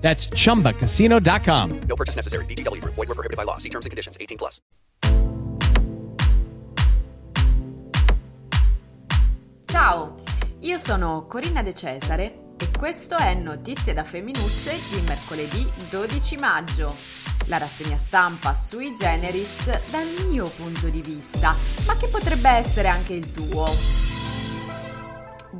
That's chumbacasino.com. No purchase necessary. VGW Group. Void were prohibited by law. See terms and conditions. 18 plus. Ciao, io sono Corinna De Cesare e questo è Notizie da Femminucce di mercoledì 12 maggio. La rassegna stampa sui generis dal mio punto di vista, ma che potrebbe essere anche il tuo.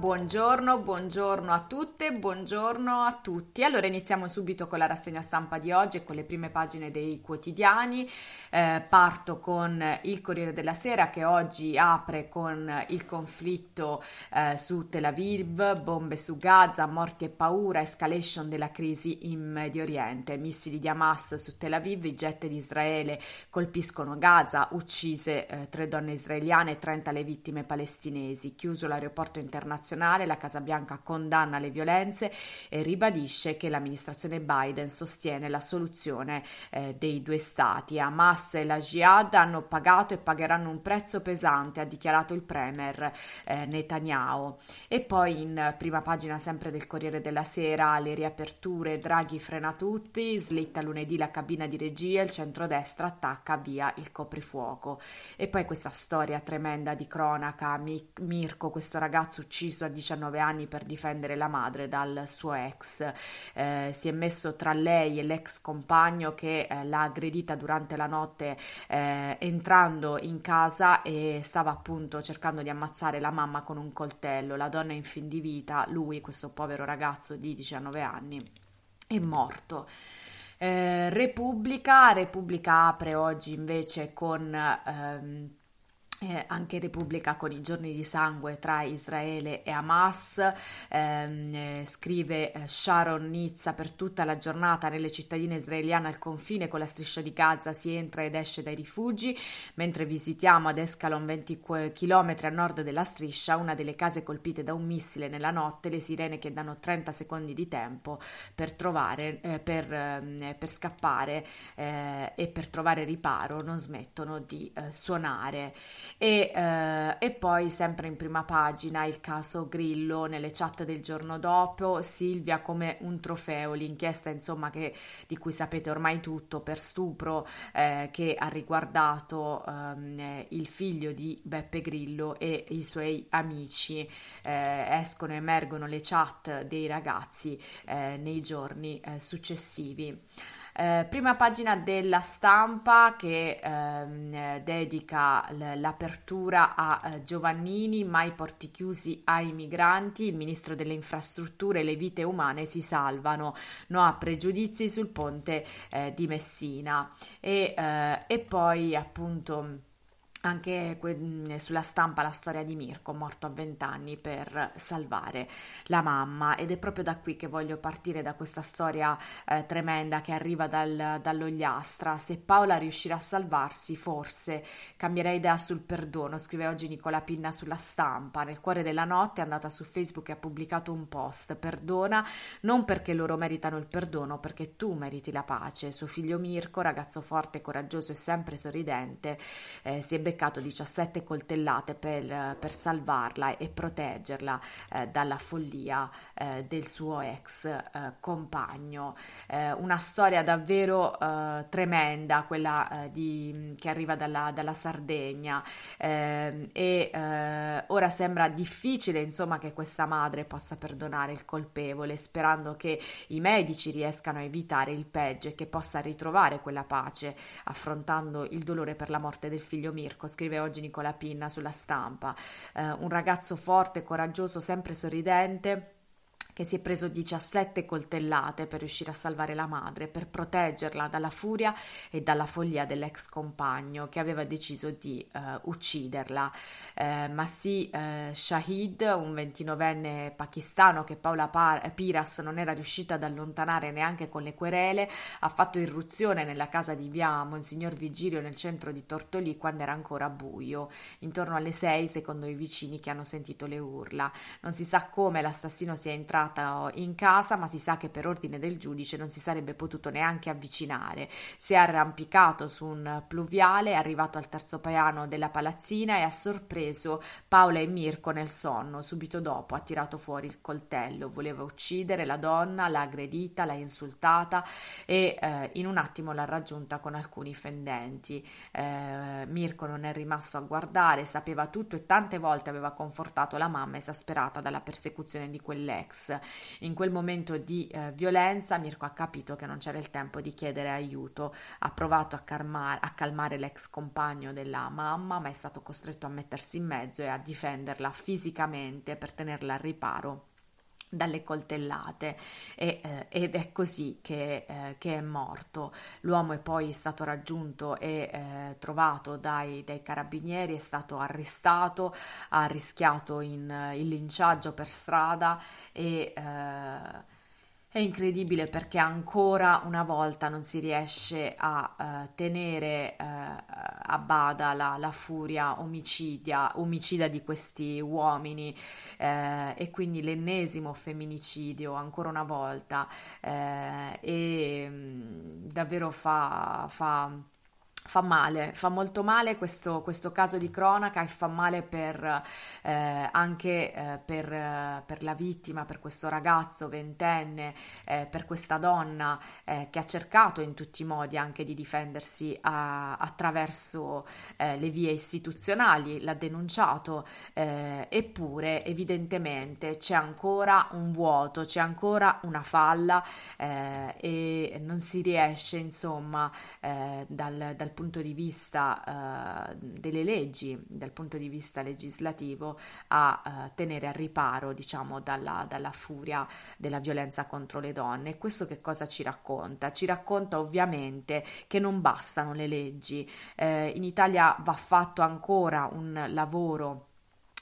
Buongiorno, buongiorno a tutte, buongiorno a tutti. Allora iniziamo subito con la rassegna stampa di oggi e con le prime pagine dei quotidiani. Eh, parto con il Corriere della Sera che oggi apre con il conflitto eh, su Tel Aviv, bombe su Gaza, morti e paura, escalation della crisi in Medio Oriente, missili di Hamas su Tel Aviv, i jet di Israele colpiscono Gaza, uccise eh, tre donne israeliane e 30 le vittime palestinesi, chiuso l'aeroporto internazionale internazionale, la Casa Bianca condanna le violenze e ribadisce che l'amministrazione Biden sostiene la soluzione eh, dei due stati. Hamas e la Jihad hanno pagato e pagheranno un prezzo pesante, ha dichiarato il premier eh, Netanyahu. E poi in prima pagina sempre del Corriere della Sera le riaperture, Draghi frena tutti, slitta lunedì la cabina di regia, il centrodestra attacca via il coprifuoco. E poi questa storia tremenda di cronaca, Mirko, questo ragazzo ucciso a 19 anni per difendere la madre dal suo ex. Eh, si è messo tra lei e l'ex compagno che eh, l'ha aggredita durante la notte eh, entrando in casa e stava appunto cercando di ammazzare la mamma con un coltello. La donna in fin di vita, lui, questo povero ragazzo di 19 anni, è morto. Eh, Repubblica, Repubblica apre oggi invece con ehm, eh, anche Repubblica con i giorni di sangue tra Israele e Hamas, ehm, eh, scrive eh, Sharon Nizza per tutta la giornata nelle cittadine israeliane al confine con la striscia di Gaza si entra ed esce dai rifugi, mentre visitiamo ad Escalon 20 km a nord della striscia una delle case colpite da un missile nella notte, le sirene che danno 30 secondi di tempo per trovare, eh, per, ehm, per scappare eh, e per trovare riparo non smettono di eh, suonare. E, eh, e, poi sempre in prima pagina il caso Grillo nelle chat del giorno dopo, Silvia come un trofeo, l'inchiesta insomma che, di cui sapete ormai tutto per stupro eh, che ha riguardato ehm, il figlio di Beppe Grillo e i suoi amici, eh, escono, emergono le chat dei ragazzi eh, nei giorni eh, successivi. Eh, prima pagina della stampa che ehm, dedica l- l'apertura a eh, Giovannini, mai porti chiusi ai migranti, il ministro delle infrastrutture e le vite umane si salvano, no a pregiudizi sul ponte eh, di Messina. E, eh, e poi appunto anche que- sulla stampa la storia di Mirko, morto a 20 anni per salvare la mamma ed è proprio da qui che voglio partire da questa storia eh, tremenda che arriva dal, dall'Ogliastra. Se Paola riuscirà a salvarsi, forse cambierei idea sul perdono, scrive oggi Nicola Pinna sulla stampa. Nel cuore della notte è andata su Facebook e ha pubblicato un post, perdona non perché loro meritano il perdono, perché tu meriti la pace. Suo figlio Mirko, ragazzo forte, coraggioso e sempre sorridente, eh, si è beccato 17 coltellate per, per salvarla e proteggerla eh, dalla follia eh, del suo ex eh, compagno. Eh, una storia davvero eh, tremenda, quella di, che arriva dalla, dalla Sardegna e ora sembra difficile insomma che questa madre possa perdonare il colpevole sperando che i medici riescano a evitare il peggio e che possa ritrovare quella pace affrontando il dolore per la morte del figlio Mirko Marco, scrive oggi Nicola Pinna sulla stampa, eh, un ragazzo forte, coraggioso, sempre sorridente che si è preso 17 coltellate per riuscire a salvare la madre, per proteggerla dalla furia e dalla follia dell'ex compagno che aveva deciso di uh, ucciderla. Uh, Masih uh, Shahid, un 29enne pakistano che Paola Par- Piras non era riuscita ad allontanare neanche con le querele, ha fatto irruzione nella casa di via Monsignor Vigilio nel centro di Tortolì quando era ancora buio, intorno alle 6 secondo i vicini che hanno sentito le urla. Non si sa come l'assassino sia entrato entrata in casa, ma si sa che per ordine del giudice non si sarebbe potuto neanche avvicinare. Si è arrampicato su un pluviale, è arrivato al terzo piano della palazzina e ha sorpreso Paola e Mirko nel sonno. Subito dopo ha tirato fuori il coltello, voleva uccidere la donna, l'ha aggredita, l'ha insultata e eh, in un attimo l'ha raggiunta con alcuni fendenti. Eh, Mirko non è rimasto a guardare, sapeva tutto e tante volte aveva confortato la mamma esasperata dalla persecuzione di quell'ex. In quel momento di eh, violenza Mirko ha capito che non c'era il tempo di chiedere aiuto, ha provato a, calmare, a calmare l'ex compagno della mamma, ma è stato costretto a mettersi in mezzo e a difenderla fisicamente per tenerla al riparo dalle coltellate e, eh, ed è così che, eh, che, è morto. L'uomo è poi stato raggiunto e eh, trovato dai, dai, carabinieri, è stato arrestato, ha rischiato in, il linciaggio per strada e eh, è incredibile perché ancora una volta non si riesce a uh, tenere uh, a bada la, la, furia omicidia, omicida di questi uomini uh, e quindi l'ennesimo femminicidio ancora una volta e um, davvero fa, fa Fa male, fa molto male questo, questo, caso di cronaca e fa male per, eh, anche eh, per, eh, per, la vittima, per questo ragazzo ventenne, eh, per questa donna eh, che ha cercato in tutti i modi anche di difendersi a, attraverso eh, le vie istituzionali, l'ha denunciato, eppure evidentemente c'è ancora un vuoto, c'è ancora una falla e non si riesce insomma dal, dal punto di vista uh, delle leggi, dal punto di vista legislativo, a uh, tenere a riparo, diciamo, dalla, dalla, furia della violenza contro le donne. E questo che cosa ci racconta? Ci racconta ovviamente che non bastano le leggi. Eh, in Italia va fatto ancora un lavoro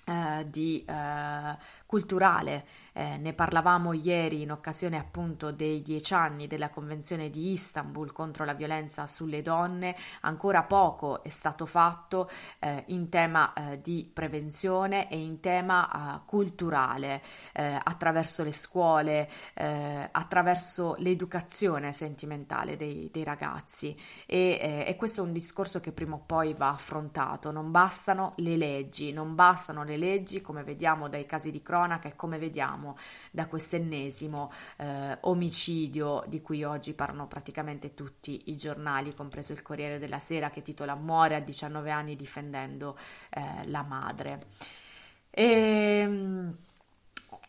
eh, di eh, culturale. Eh, ne parlavamo ieri in occasione appunto dei dieci anni della Convenzione di Istanbul contro la violenza sulle donne. Ancora poco è stato fatto eh, in tema eh, di prevenzione e in tema culturale attraverso le scuole, attraverso l'educazione sentimentale dei, dei ragazzi. E, e questo è un discorso che prima o poi va affrontato. Non bastano le leggi, non bastano le leggi come vediamo dai casi di cronaca e come vediamo da questo ennesimo eh, omicidio di cui oggi parlano praticamente tutti i giornali, compreso il Corriere della Sera che titola Muore a 19 anni difendendo eh, la madre. E, ehm,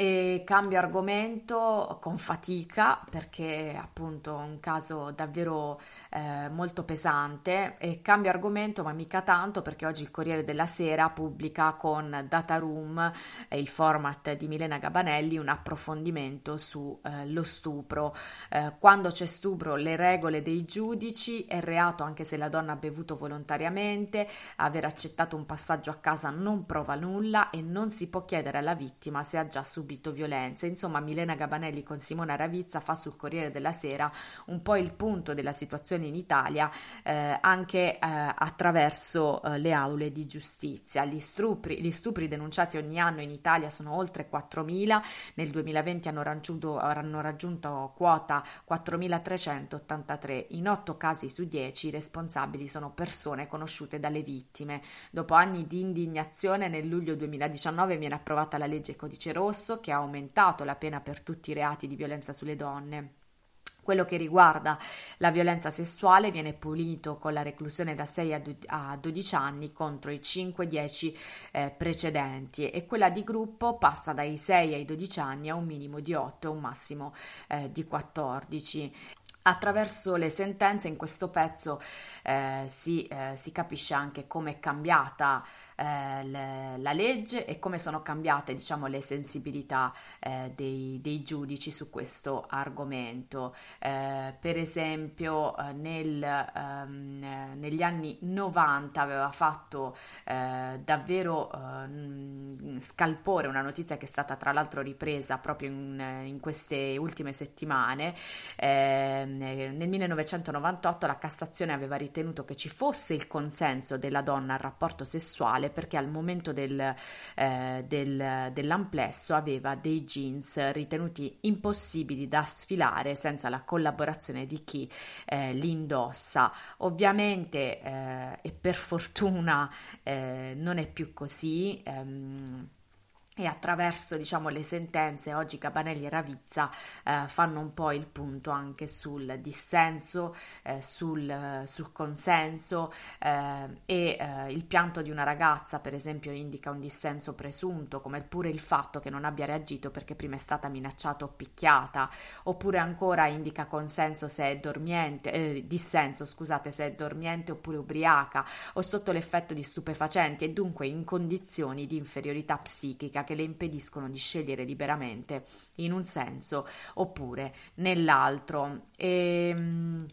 e cambio argomento con fatica perché appunto è un caso davvero eh, molto pesante e cambio argomento ma mica tanto perché oggi il Corriere della Sera pubblica con Data Room, eh, il format di Milena Gabanelli, un approfondimento sullo eh, stupro. Eh, quando c'è stupro le regole dei giudici è reato anche se la donna ha bevuto volontariamente, aver accettato un passaggio a casa non prova nulla e non si può chiedere alla vittima se ha già subito violenza. Insomma Milena Gabanelli con Simona Ravizza fa sul Corriere della Sera un po' il punto della situazione in Italia eh, anche eh, attraverso eh, le aule di giustizia. Gli stupri, gli stupri, denunciati ogni anno in Italia sono oltre 4.000, nel 2020 hanno raggiunto, hanno raggiunto quota 4.383, in 8 casi su 10 i responsabili sono persone conosciute dalle vittime. Dopo anni di indignazione nel luglio 2019 viene approvata la legge Codice Rosso che ha aumentato la pena per tutti i reati di violenza sulle donne. Quello che riguarda la violenza sessuale viene punito con la reclusione da 6 a 12 anni contro i 5-10 eh, precedenti e quella di gruppo passa dai 6 ai 12 anni a un minimo di 8 e un massimo eh, di 14. Attraverso le sentenze in questo pezzo eh, si, eh, si, capisce anche come è cambiata eh, le, la legge e come sono cambiate diciamo, le sensibilità eh, dei, dei, giudici su questo argomento. Eh, per esempio eh, nel, ehm, negli anni 90 aveva fatto davvero scalpore una notizia che è stata tra l'altro ripresa proprio in, in queste ultime settimane. Ehm, nel 1998 la Cassazione aveva ritenuto che ci fosse il consenso della donna al rapporto sessuale perché al momento del, eh, del, dell'amplesso aveva dei jeans ritenuti impossibili da sfilare senza la collaborazione di chi eh, li indossa. Ovviamente eh, e per fortuna eh, non è più così. Ehm, e attraverso diciamo, le sentenze oggi Cabanelli e Ravizza eh, fanno un po' il punto anche sul dissenso, eh, sul, sul, consenso eh, e eh, il pianto di una ragazza per esempio indica un dissenso presunto come pure il fatto che non abbia reagito perché prima è stata minacciata o picchiata oppure ancora indica consenso se è dormiente, eh, dissenso scusate se è dormiente oppure ubriaca o sotto l'effetto di stupefacenti e dunque in condizioni di inferiorità psichica che le impediscono di scegliere liberamente in un senso oppure nell'altro. E, ehm,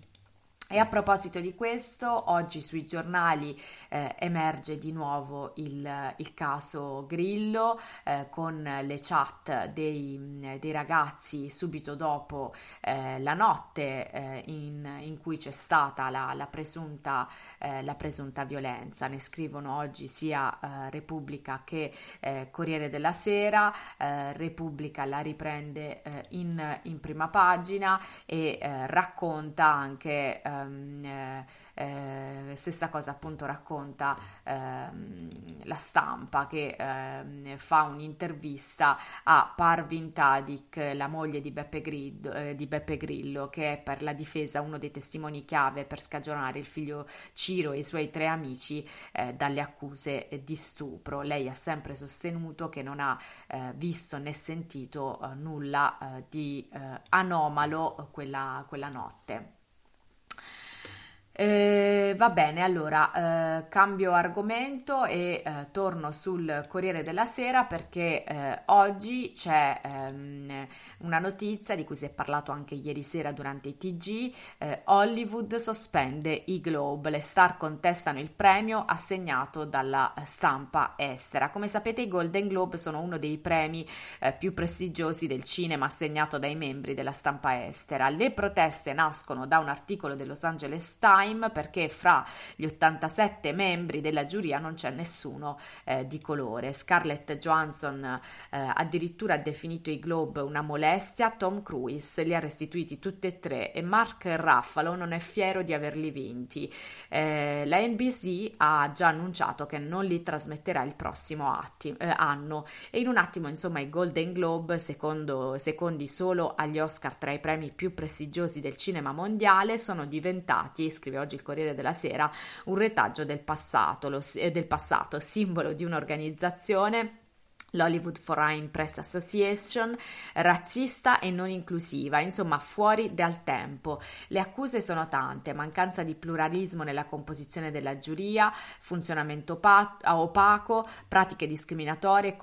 e a proposito di questo, oggi sui giornali eh, emerge di nuovo il, il caso Grillo eh, con le chat dei, dei ragazzi subito dopo eh, la notte eh, in, in, cui c'è stata la, la, presunta, eh, la, presunta, violenza. Ne scrivono oggi sia eh, Repubblica che Corriere della Sera. Repubblica la riprende in, in, prima pagina e racconta anche ehm, eh, eh, stessa cosa appunto racconta ehm, la stampa che ehm, fa un'intervista a Parvin Tadik, la moglie di Beppe, Grillo, eh, di Beppe Grillo, che è per la difesa uno dei testimoni chiave per scagionare il figlio Ciro e i suoi tre amici eh, dalle accuse di stupro. Lei ha sempre sostenuto che non ha eh, visto né sentito eh, nulla di anomalo quella, quella notte. Eh, va bene, allora eh, cambio argomento e eh, torno sul Corriere della Sera perché eh, oggi c'è ehm, una notizia di cui si è parlato anche ieri sera durante i TG. Eh, Hollywood sospende i Globe, le star contestano il premio assegnato dalla stampa estera. Come sapete i Golden Globe sono uno dei premi eh, più prestigiosi del cinema assegnato dai membri della stampa estera. Le proteste nascono da un articolo dello Los Angeles Times Time perché fra gli 87 membri della giuria non c'è nessuno eh, di colore. Scarlett Johansson eh, addirittura ha definito i Globe una molestia, Tom Cruise li ha restituiti tutti e tre e Mark Ruffalo non è fiero di averli vinti. Eh, la NBC ha già annunciato che non li trasmetterà il prossimo atti, eh, anno e in un attimo insomma i Golden Globe secondo, secondi solo agli Oscar tra i premi più prestigiosi del cinema mondiale sono diventati, scrive scrive oggi il Corriere della Sera, un retaggio del passato, lo, eh, del passato simbolo di un'organizzazione l'Hollywood Foreign Press Association, razzista e non inclusiva, insomma fuori dal tempo. Le accuse sono tante, mancanza di pluralismo nella composizione della giuria, funzionamento opaco, pratiche discriminatorie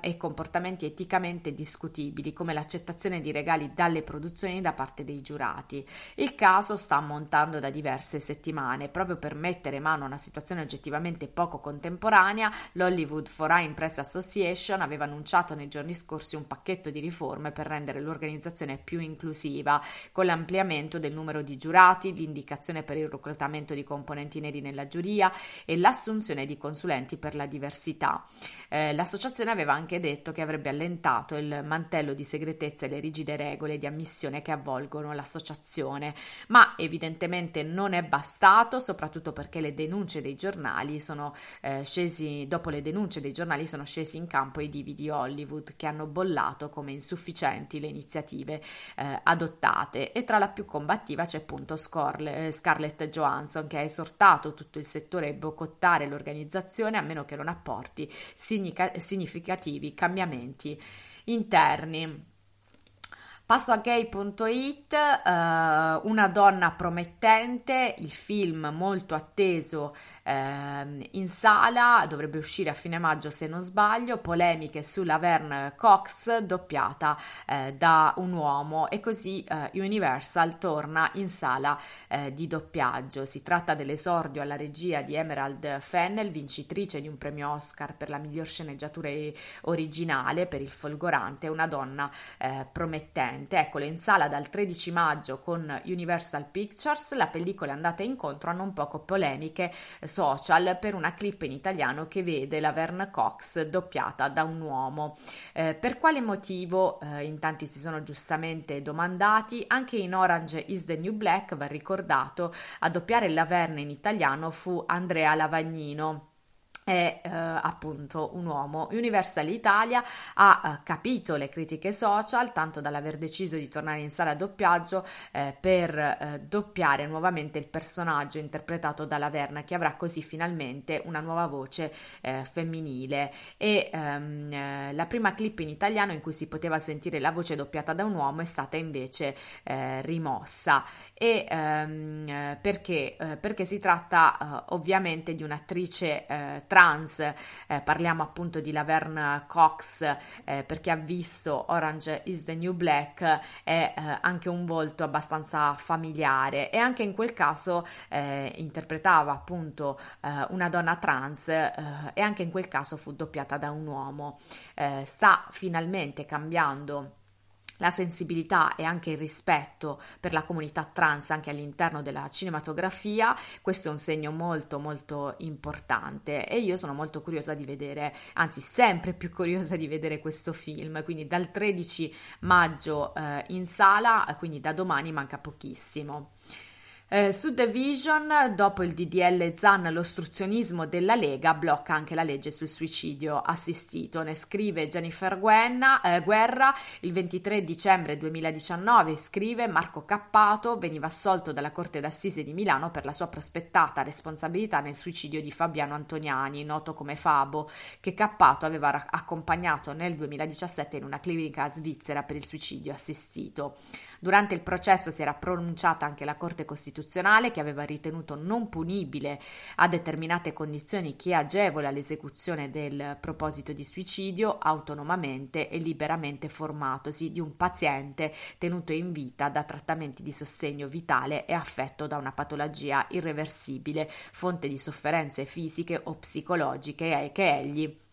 e comportamenti eticamente discutibili, come l'accettazione di regali dalle produzioni da parte dei giurati. Il caso sta montando da diverse settimane, proprio per mettere mano a una situazione oggettivamente poco contemporanea, l'Hollywood Foreign Press Association Association aveva annunciato nei giorni scorsi un pacchetto di riforme per rendere l'organizzazione più inclusiva, con l'ampliamento del numero di giurati, l'indicazione per il reclutamento di componenti neri nella giuria e l'assunzione di consulenti per la diversità. Eh, l'associazione aveva anche detto che avrebbe allentato il mantello di segretezza e le rigide regole di ammissione che avvolgono l'associazione, ma evidentemente non è bastato, soprattutto perché le denunce dei giornali sono eh, scesi, dopo le denunce dei giornali sono scesi in campo i divi di Hollywood che hanno bollato come insufficienti le iniziative eh, adottate e tra la più combattiva c'è appunto Scorle, eh, Scarlett Johansson che ha esortato tutto il settore a boicottare l'organizzazione a meno che non apporti significativi cambiamenti interni. Passo a gay.it, uh, Una donna promettente, il film molto atteso uh, in sala, dovrebbe uscire a fine maggio se non sbaglio, polemiche sulla Verne Cox doppiata uh, da un uomo e così Universal torna in sala di doppiaggio. Si tratta dell'esordio alla regia di Emerald Fennel, vincitrice di un premio Oscar per la miglior sceneggiatura originale per il folgorante, una donna promettente recente, eccolo in sala dal 13 maggio con Universal Pictures, la pellicola è andata incontro a non poco polemiche social per una clip in italiano che vede la Verne Cox doppiata da un uomo. Eh, per quale motivo? Eh, in tanti si sono giustamente domandati, anche in Orange is the New Black va ricordato a doppiare la Verne in italiano fu Andrea Lavagnino è eh, appunto un uomo. Universal Italia ha eh, capito le critiche social, tanto dall'aver deciso di tornare in sala a doppiaggio eh, per eh, doppiare nuovamente il personaggio interpretato da Laverna, che avrà così finalmente una nuova voce eh, femminile. E ehm, eh, la prima clip in italiano in cui si poteva sentire la voce doppiata da un uomo è stata invece rimossa. E ehm, perché? perché si tratta ovviamente di un'attrice trans, eh, parliamo appunto di Laverne Cox eh, perché ha visto Orange is the New Black, è eh, anche un volto abbastanza familiare e anche in quel caso eh, interpretava appunto eh, una donna trans eh, e anche in quel caso fu doppiata da un uomo. sta finalmente cambiando la sensibilità e anche il rispetto per la comunità trans anche all'interno della cinematografia, questo è un segno molto molto importante e io sono molto curiosa di vedere, anzi sempre più curiosa di vedere questo film, quindi dal 13 maggio eh, in sala, quindi da domani manca pochissimo. Eh, su The dopo il DDL Zan, l'ostruzionismo della Lega blocca anche la legge sul suicidio assistito. Ne scrive Jennifer Guenna, eh, Guerra il 23 dicembre 2019. Scrive Marco Cappato veniva assolto dalla Corte d'Assise di Milano per la sua prospettata responsabilità nel suicidio di Fabiano Antoniani, noto come Fabo, che Cappato aveva ra- accompagnato nel 2017 in una clinica svizzera per il suicidio assistito. Durante il processo si era pronunciata anche la Corte Costituzionale che aveva ritenuto non punibile a determinate condizioni chi agevola l'esecuzione del proposito di suicidio autonomamente e liberamente formatosi di un paziente tenuto in vita da trattamenti di sostegno vitale e affetto da una patologia irreversibile, fonte di sofferenze fisiche o psicologiche che egli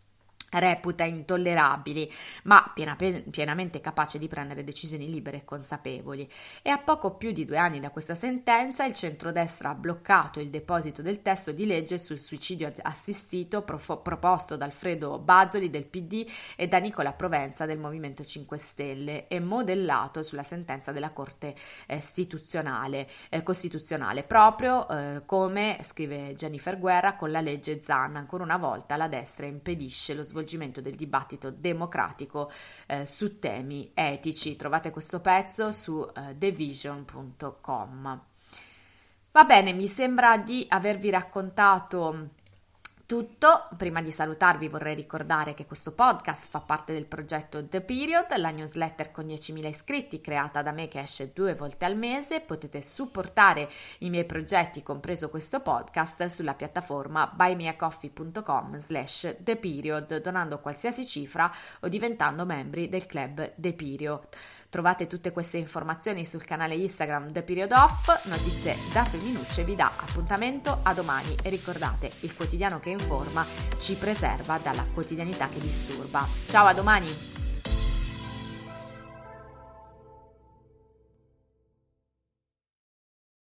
reputa intollerabili, ma piena, pienamente capace di prendere decisioni libere e consapevoli. E a poco più di due anni da questa sentenza, il centrodestra ha bloccato il deposito del testo di legge sul suicidio assistito profo- proposto da Alfredo Bazzoli del PD e da Nicola Provenza del Movimento 5 Stelle e modellato sulla sentenza della Corte eh, istituzionale, eh, Costituzionale, proprio eh, come scrive Jennifer Guerra con la legge Zan. Ancora una volta la destra impedisce lo svolgimento svolgimento del dibattito democratico eh, su temi etici. Trovate questo pezzo su eh, thevision.com. Va bene, mi sembra di avervi raccontato tutto. Prima di salutarvi vorrei ricordare che questo podcast fa parte del progetto The Period, la newsletter con 10.000 iscritti creata da me che esce due volte al mese. Potete supportare i miei progetti, compreso questo podcast, sulla piattaforma buymeacoffee.com slash The Period, donando qualsiasi cifra o diventando membri del club The Period. Trovate tutte queste informazioni sul canale Instagram The Period Off. Notizie da Femminucce vi dà appuntamento a domani e ricordate, il quotidiano che informa ci preserva dalla quotidianità che disturba. Ciao, a domani!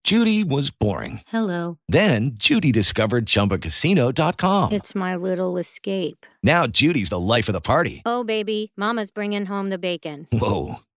Judy was boring. Hello. Then Judy discovered chumbacasino.com. It's my little escape. Now Judy's the life of the party. Oh, baby, Mama's bringing home the bacon. Whoa.